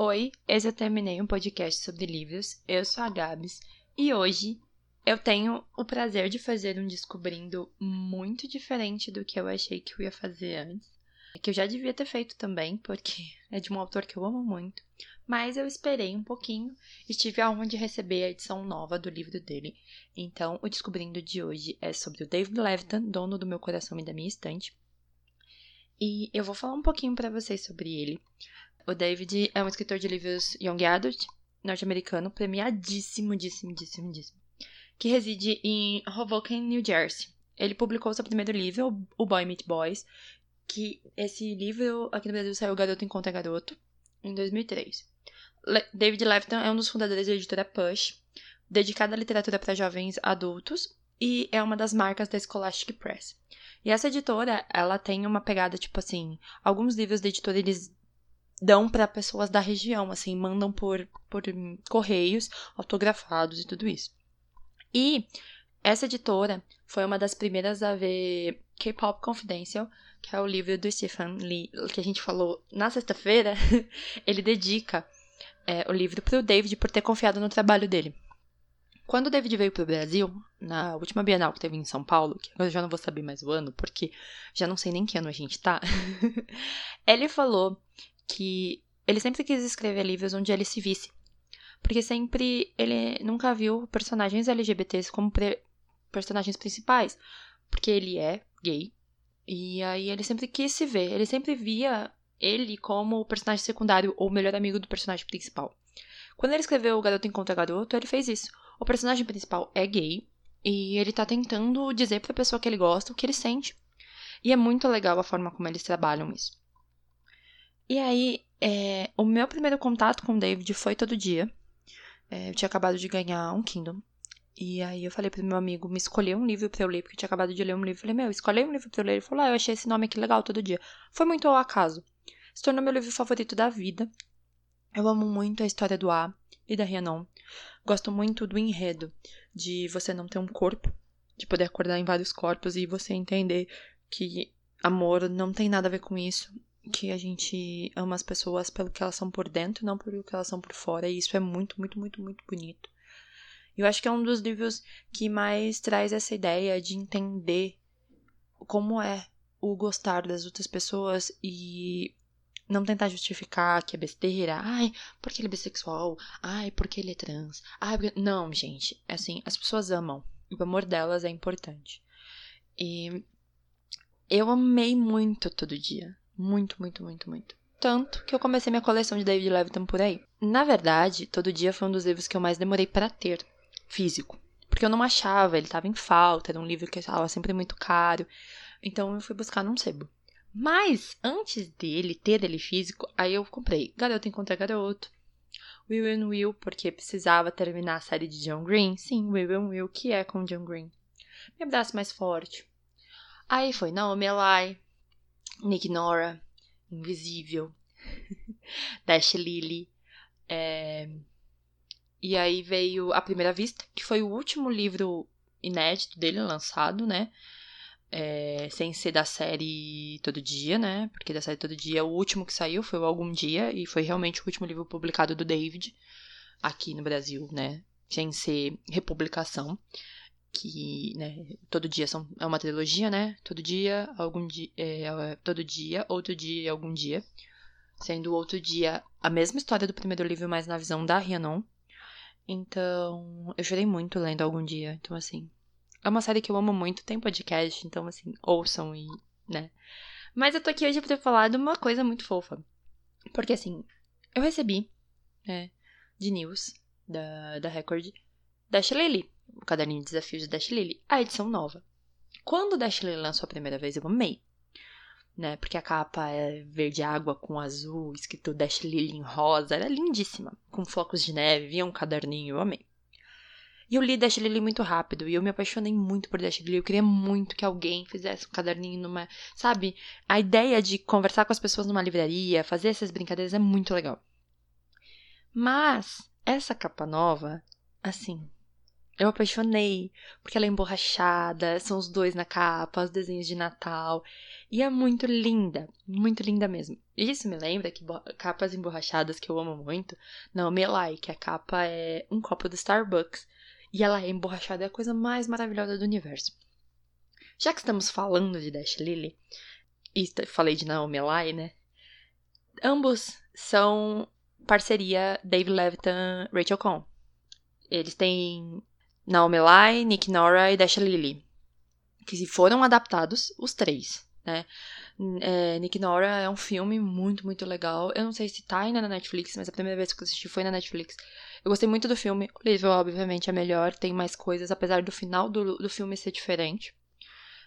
Oi, esse eu terminei um podcast sobre livros. Eu sou a Gabs e hoje eu tenho o prazer de fazer um descobrindo muito diferente do que eu achei que eu ia fazer antes. Que eu já devia ter feito também, porque é de um autor que eu amo muito. Mas eu esperei um pouquinho e tive a honra de receber a edição nova do livro dele. Então, o descobrindo de hoje é sobre o David Levitan, dono do meu coração e da minha estante. E eu vou falar um pouquinho para vocês sobre ele. O David é um escritor de livros young adult, norte-americano, premiadíssimo, díssimo, díssimo, díssimo, que reside em Hoboken, New Jersey. Ele publicou seu primeiro livro, O Boy Meet Boys, que esse livro aqui no Brasil saiu Garoto Encontra Garoto, em 2003. Le David Levitan é um dos fundadores da editora Push, dedicada à literatura para jovens adultos, e é uma das marcas da Scholastic Press. E essa editora, ela tem uma pegada tipo assim, alguns livros da editora eles dão para pessoas da região, assim, mandam por, por correios autografados e tudo isso. E essa editora foi uma das primeiras a ver K-Pop Confidential, que é o livro do Stephen Lee, que a gente falou na sexta-feira. ele dedica é, o livro para o David por ter confiado no trabalho dele. Quando o David veio para o Brasil, na última Bienal que teve em São Paulo, que eu já não vou saber mais o ano, porque já não sei nem que ano a gente tá, ele falou que ele sempre quis escrever livros onde ele se visse. Porque sempre ele nunca viu personagens LGBTs como personagens principais. Porque ele é gay. E aí ele sempre quis se ver. Ele sempre via ele como o personagem secundário ou o melhor amigo do personagem principal. Quando ele escreveu O Garoto Encontra Garoto, ele fez isso. O personagem principal é gay e ele tá tentando dizer pra pessoa que ele gosta o que ele sente. E é muito legal a forma como eles trabalham isso. E aí, é, o meu primeiro contato com o David foi todo dia. É, eu tinha acabado de ganhar um Kindle. E aí eu falei pro meu amigo me escolher um livro pra eu ler, porque eu tinha acabado de ler um livro. Eu falei, meu, escolhi um livro pra eu ler. Ele falou, ah, eu achei esse nome aqui legal todo dia. Foi muito ao acaso. Se tornou meu livro favorito da vida. Eu amo muito a história do A e da Rhiannon. Gosto muito do enredo, de você não ter um corpo, de poder acordar em vários corpos e você entender que amor não tem nada a ver com isso que a gente ama as pessoas pelo que elas são por dentro, não pelo que elas são por fora, e isso é muito, muito, muito, muito bonito. Eu acho que é um dos livros que mais traz essa ideia de entender como é o gostar das outras pessoas e não tentar justificar que é besteira. Ai, porque ele é bissexual. Ai, porque ele é trans. Ai, porque... Não, gente. É assim, as pessoas amam. O amor delas é importante. E eu amei muito todo dia. Muito, muito, muito, muito. Tanto que eu comecei minha coleção de David Levitan por aí. Na verdade, todo dia foi um dos livros que eu mais demorei para ter, físico. Porque eu não achava, ele estava em falta, era um livro que estava sempre muito caro. Então eu fui buscar num sebo. Mas, antes dele ter ele físico, aí eu comprei Garoto Encontra Garoto, Will and Will, porque precisava terminar a série de John Green. Sim, Will and Will, que é com John Green. Me abraço mais forte. Aí foi Naomi Eli, Nick Nora, Invisível, Dash Lily. É... E aí veio A Primeira Vista, que foi o último livro inédito dele lançado, né? É... sem ser da série Todo Dia, né? Porque da série Todo Dia, o último que saiu foi o Algum Dia, e foi realmente o último livro publicado do David aqui no Brasil, né? Sem ser republicação que né, todo dia são, é uma trilogia, né? Todo dia, algum dia, é, é, todo dia, outro dia e algum dia. Sendo outro dia a mesma história do primeiro livro, mas na visão da Rhiannon. Então, eu chorei muito lendo algum dia. Então, assim, é uma série que eu amo muito, tem podcast, então, assim, ouçam e, né? Mas eu tô aqui hoje pra falar de uma coisa muito fofa. Porque, assim, eu recebi, né, de news da, da Record, da Shelley o caderninho de desafios de Dash Lily, a edição nova. Quando o Dash Lily lançou a primeira vez, eu amei. Né? Porque a capa é verde água com azul, escrito Dash Lily em rosa, era lindíssima, com flocos de neve, via um caderninho, eu amei. E eu li Dash Lily muito rápido e eu me apaixonei muito por Dash Lily. Eu queria muito que alguém fizesse um caderninho numa. Sabe? A ideia de conversar com as pessoas numa livraria, fazer essas brincadeiras é muito legal. Mas essa capa nova, assim, Eu apaixonei, porque ela é emborrachada, são os dois na capa, os desenhos de Natal. E é muito linda, muito linda mesmo. Isso me lembra que capas emborrachadas que eu amo muito. Não, Melai, que a capa é um copo do Starbucks. E ela é emborrachada, é a coisa mais maravilhosa do universo. Já que estamos falando de Dash Lily, e falei de Naomi Lai, né? Ambos são parceria Dave Levitan, Rachel Cohn. Eles têm Naomi Lai, Nick Nora e Dash Lily, que foram adaptados os três, né? É, Nick Nora é um filme muito, muito legal. Eu não sei se tá ainda na Netflix, mas a primeira vez que eu assisti foi na Netflix. Eu gostei muito do filme. O livro, obviamente, é melhor, tem mais coisas, apesar do final do, do filme ser diferente.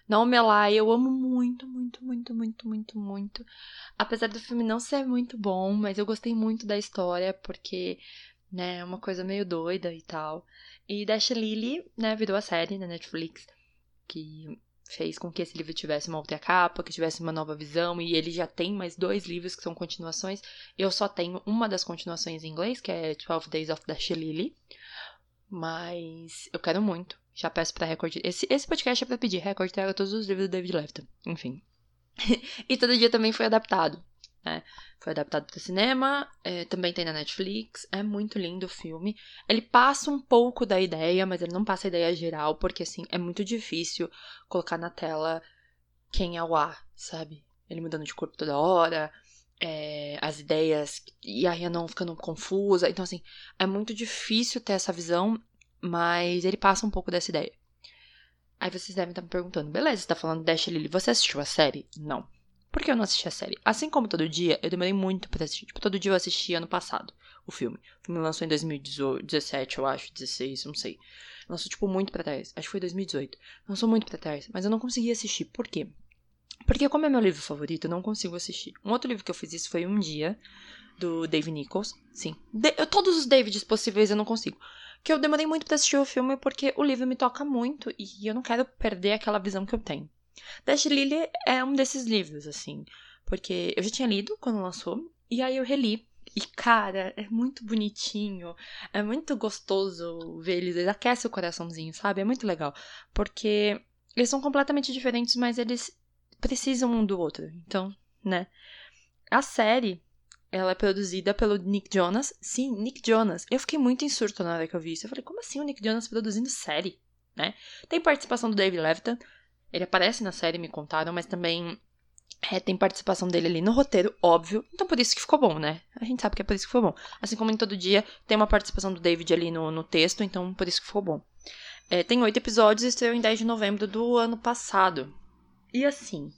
Naomi Lai, eu amo muito, muito, muito, muito, muito, muito. Apesar do filme não ser muito bom, mas eu gostei muito da história, porque, né, é uma coisa meio doida e tal. E Dash Lily, né, virou a série na Netflix, que fez com que esse livro tivesse uma outra capa, que tivesse uma nova visão, e ele já tem mais dois livros que são continuações. Eu só tenho uma das continuações em inglês, que é 12 Days of Dash Lily. Mas eu quero muito. Já peço pra Record. Esse, esse podcast é pra pedir. Record traga todos os livros do David Lefton. Enfim. e todo dia também foi adaptado. Né? Foi adaptado para cinema, é, também tem na Netflix. É muito lindo o filme. Ele passa um pouco da ideia, mas ele não passa a ideia geral, porque assim, é muito difícil colocar na tela quem é o A, sabe? Ele mudando de corpo toda hora, é, as ideias, e a Rhiannon ficando confusa. Então, assim, é muito difícil ter essa visão, mas ele passa um pouco dessa ideia. Aí vocês devem estar me perguntando, beleza, você tá falando Dash Lily, você assistiu a série? Não. Por que eu não assisti a série? Assim como todo dia, eu demorei muito pra assistir. Tipo, todo dia eu assisti ano passado o filme. O filme lançou em 2017, eu acho, 16, não sei. Lançou, tipo, muito pra trás. Acho que foi 2018. Lançou muito pra trás. Mas eu não consegui assistir. Por quê? Porque como é meu livro favorito, eu não consigo assistir. Um outro livro que eu fiz isso foi Um Dia, do Dave Nichols. Sim. De eu, todos os Davids possíveis eu não consigo. Que eu demorei muito pra assistir o filme porque o livro me toca muito e eu não quero perder aquela visão que eu tenho. Dash Lily é um desses livros, assim, porque eu já tinha lido quando lançou, e aí eu reli. E, cara, é muito bonitinho, é muito gostoso ver eles, eles aquece o coraçãozinho, sabe? É muito legal, porque eles são completamente diferentes, mas eles precisam um do outro, então, né? A série, ela é produzida pelo Nick Jonas. Sim, Nick Jonas. Eu fiquei muito em surto na hora que eu vi isso. Eu falei, como assim o Nick Jonas produzindo série? Né? Tem participação do Dave Levitan, ele aparece na série, me contaram, mas também é, tem participação dele ali no roteiro, óbvio. Então por isso que ficou bom, né? A gente sabe que é por isso que ficou bom. Assim como em todo dia, tem uma participação do David ali no, no texto, então por isso que ficou bom. É, tem oito episódios e estreou em 10 de novembro do ano passado. E assim.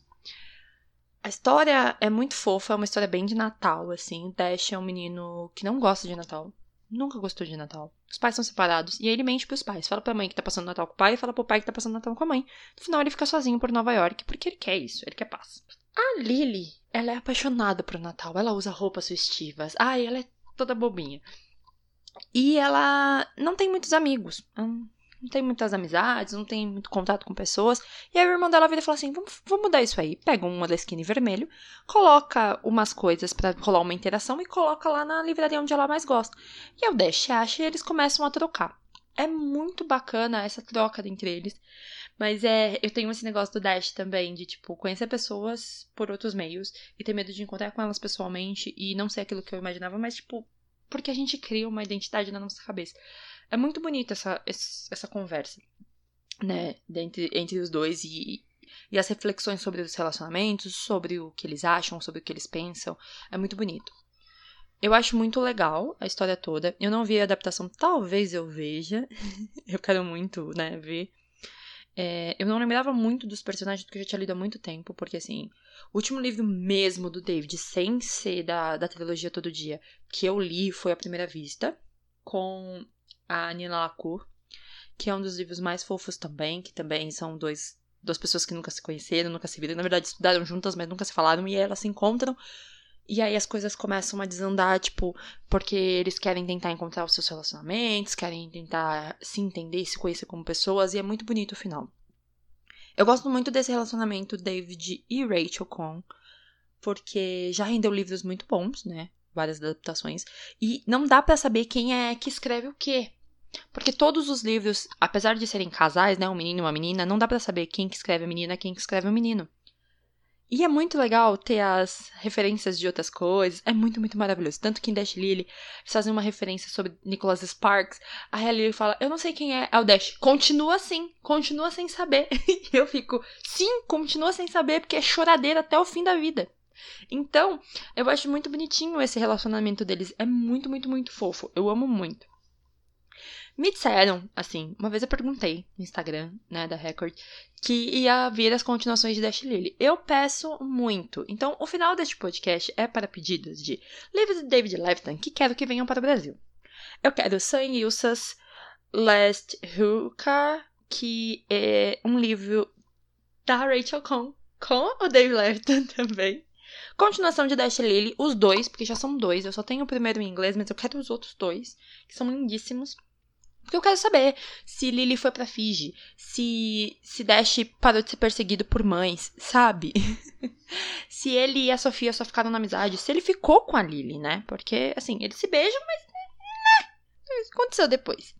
A história é muito fofa, é uma história bem de Natal, assim. O Dash é um menino que não gosta de Natal nunca gostou de Natal. Os pais são separados. E aí ele mente pros pais. Fala pra mãe que tá passando Natal com o pai e fala pro pai que tá passando Natal com a mãe. No final ele fica sozinho por Nova York porque ele quer isso, ele quer paz. A Lily, ela é apaixonada por Natal. Ela usa roupas festivas. Ai, ela é toda bobinha. E ela não tem muitos amigos. Hum, não tem muitas amizades, não tem muito contato com pessoas. E aí o irmão dela vira e fala assim: vamos, mudar isso aí. Pega um Moleskine vermelho, coloca umas coisas para rolar uma interação e coloca lá na livraria onde ela mais gosta. E o Dash acha e eles começam a trocar. É muito bacana essa troca entre eles. Mas é, eu tenho esse negócio do Dash também, de tipo, conhecer pessoas por outros meios e ter medo de encontrar com elas pessoalmente e não ser aquilo que eu imaginava, mas tipo, porque a gente cria uma identidade na nossa cabeça. É muito bonita essa, essa conversa, né, entre, entre os dois e, e as reflexões sobre os relacionamentos, sobre o que eles acham, sobre o que eles pensam. É muito bonito. Eu acho muito legal a história toda. Eu não vi a adaptação, talvez eu veja. eu quero muito, né, ver. É, eu não lembrava muito dos personagens porque eu já tinha lido há muito tempo, porque assim, o último livro mesmo do David, sem ser da, da trilogia Todo Dia, que eu li foi A Primeira Vista, com a Nina Lacour, que é um dos livros mais fofos também, que também são dois, duas pessoas que nunca se conheceram, nunca se viram, na verdade estudaram juntas, mas nunca se falaram, e elas se encontram. E aí as coisas começam a desandar, tipo, porque eles querem tentar encontrar os seus relacionamentos, querem tentar se entender, se conhecer como pessoas, e é muito bonito o final. Eu gosto muito desse relacionamento David e Rachel com, porque já rendeu livros muito bons, né? várias adaptações. E não dá para saber quem é que escreve o quê. Porque todos os livros, apesar de serem casais, né, um menino e uma menina, não dá para saber quem que escreve a menina, quem que escreve o menino. E é muito legal ter as referências de outras coisas. É muito, muito maravilhoso. Tanto que em Dash Lily, eles fazem uma referência sobre Nicholas Sparks. A Lily fala: Eu não sei quem é. É o Dash. Continua assim. Continua sem saber. E eu fico: Sim, continua sem saber, porque é choradeira até o fim da vida. Então, eu acho muito bonitinho esse relacionamento deles. É muito, muito, muito fofo. Eu amo muito. Me disseram, assim, uma vez eu perguntei no Instagram, né, da Record, que ia vir as continuações de Dash Lily. Eu peço muito. Então, o final deste podcast é para pedidos de livros de David Levitan que quero que venham para o Brasil. Eu quero San Yusas Last Hookah, que é um livro da Rachel Cohn, com o David Levitan também. Continuação de Dash Lily, os dois, porque já são dois. Eu só tenho o primeiro em inglês, mas eu quero os outros dois, que são lindíssimos. Porque eu quero saber se Lily foi pra Fiji, se, se Dash parou de ser perseguido por mães, sabe? se ele e a Sofia só ficaram na amizade, se ele ficou com a Lily, né? Porque, assim, eles se beijam, mas. Né? Aconteceu depois.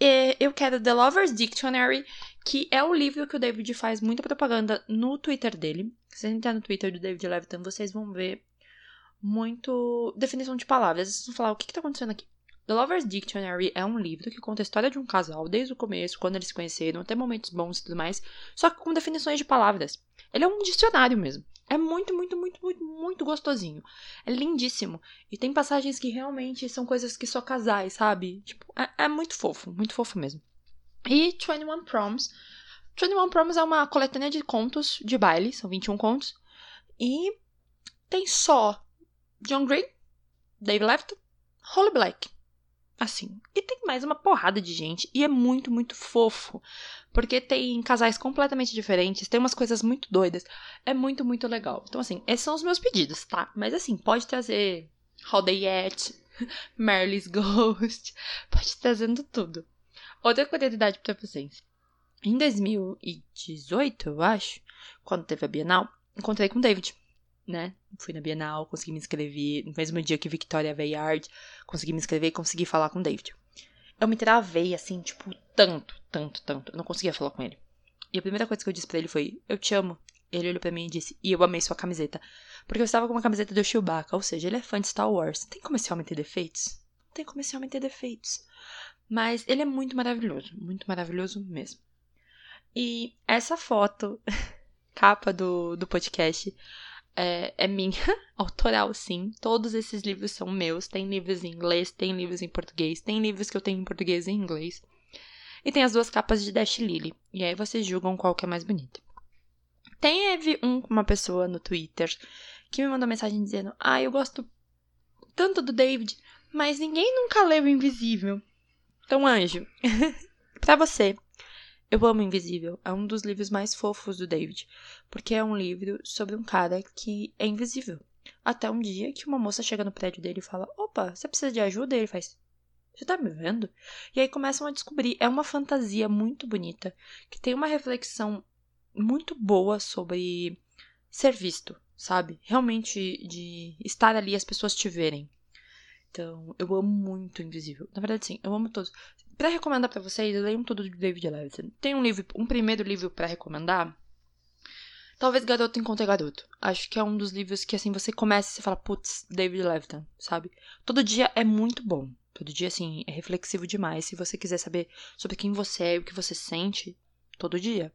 E eu quero The Lover's Dictionary, que é um livro que o David faz muita propaganda no Twitter dele. Se você entrar no Twitter do David Levitan, vocês vão ver muito definição de palavras. Vocês vão falar o que, que tá acontecendo aqui. The Lover's Dictionary é um livro que conta a história de um casal desde o começo, quando eles se conheceram, até momentos bons e tudo mais, só que com definições de palavras. Ele é um dicionário mesmo. É muito, muito, muito, muito, muito gostosinho. É lindíssimo. E tem passagens que realmente são coisas que só casais, sabe? Tipo, é, é muito fofo, muito fofo mesmo. E 21 Proms. 21 Proms é uma coletânea de contos de baile, são 21 contos. E tem só John Green, Dave Left, Holly Black assim. E tem mais uma porrada de gente. E é muito, muito fofo. Porque tem casais completamente diferentes, tem umas coisas muito doidas. É muito, muito legal. Então, assim, esses são os meus pedidos, tá? Mas, assim, pode trazer Holiday Yet, Marley's Ghost. Pode trazendo tudo. Outra curiosidade pra vocês. Em 2018, eu acho, quando teve a Bienal, encontrei com o David né? Fui na Bienal, consegui me inscrever. No mesmo dia que Victoria Veyard, consegui me inscrever e consegui falar com o David. Eu me travei, assim, tipo, tanto, tanto, tanto. Eu não conseguia falar com ele. E a primeira coisa que eu disse pra ele foi: Eu te amo. Ele olhou para mim e disse: E eu amei sua camiseta. Porque eu estava com uma camiseta do Chewbacca, ou seja, ele é fã de Star Wars. Tem como esse homem ter defeitos? Tem como esse homem ter defeitos. Mas ele é muito maravilhoso. Muito maravilhoso mesmo. E essa foto, capa do, do podcast, é, é minha, autoral sim. Todos esses livros são meus. Tem livros em inglês, tem livros em português, tem livros que eu tenho em português e em inglês. E tem as duas capas de Dash Lily. E aí vocês julgam qual que é mais bonita. Teve um, uma pessoa no Twitter que me mandou mensagem dizendo: Ah, eu gosto tanto do David, mas ninguém nunca leu Invisível. Então, anjo, pra você, eu amo Invisível. É um dos livros mais fofos do David, porque é um livro sobre um cara que é invisível. Até um dia que uma moça chega no prédio dele e fala: Opa, você precisa de ajuda? E ele faz: Você tá me vendo? E aí começam a descobrir. É uma fantasia muito bonita, que tem uma reflexão muito boa sobre ser visto, sabe? Realmente de estar ali e as pessoas te verem. Então, eu amo muito Invisível. Na verdade, sim, eu amo todos. Pra recomendar para vocês, leiam tudo do David Levitan. Tem um livro, um primeiro livro para recomendar. Talvez Garoto Encontre Garoto. Acho que é um dos livros que, assim, você começa e você fala, putz, David Levitan, sabe? Todo dia é muito bom. Todo dia, assim, é reflexivo demais. Se você quiser saber sobre quem você é e o que você sente, todo dia.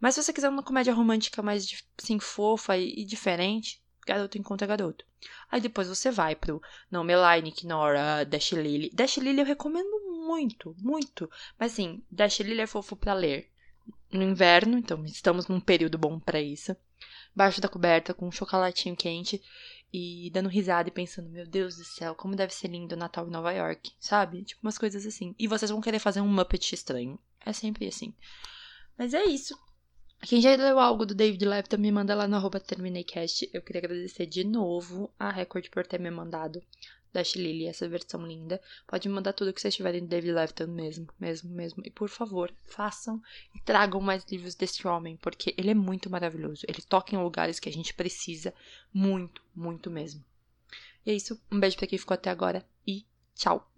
Mas se você quiser uma comédia romântica mais, assim, fofa e, e diferente, garoto encontra garoto. Aí depois você vai pro Não Meline, Nora, Dash Lily. Dash Lily eu recomendo muito, muito. Mas assim, Dash Lily é fofo para ler. No inverno, então estamos num período bom para isso. Baixo da coberta com um chocolatinho quente e dando risada e pensando, meu Deus do céu, como deve ser lindo o Natal em Nova York, sabe? Tipo umas coisas assim. E vocês vão querer fazer um Muppet estranho. É sempre assim. Mas é isso. Quem já leu algo do David Levitan, me manda lá no arroba. Eu queria agradecer de novo a Record por ter me mandado da Lily, essa versão linda. Pode mandar tudo que vocês tiverem do David Levitan mesmo, mesmo, mesmo. E por favor, façam e tragam mais livros desse homem, porque ele é muito maravilhoso. Ele toca em lugares que a gente precisa muito, muito mesmo. E é isso. Um beijo pra quem ficou até agora e tchau!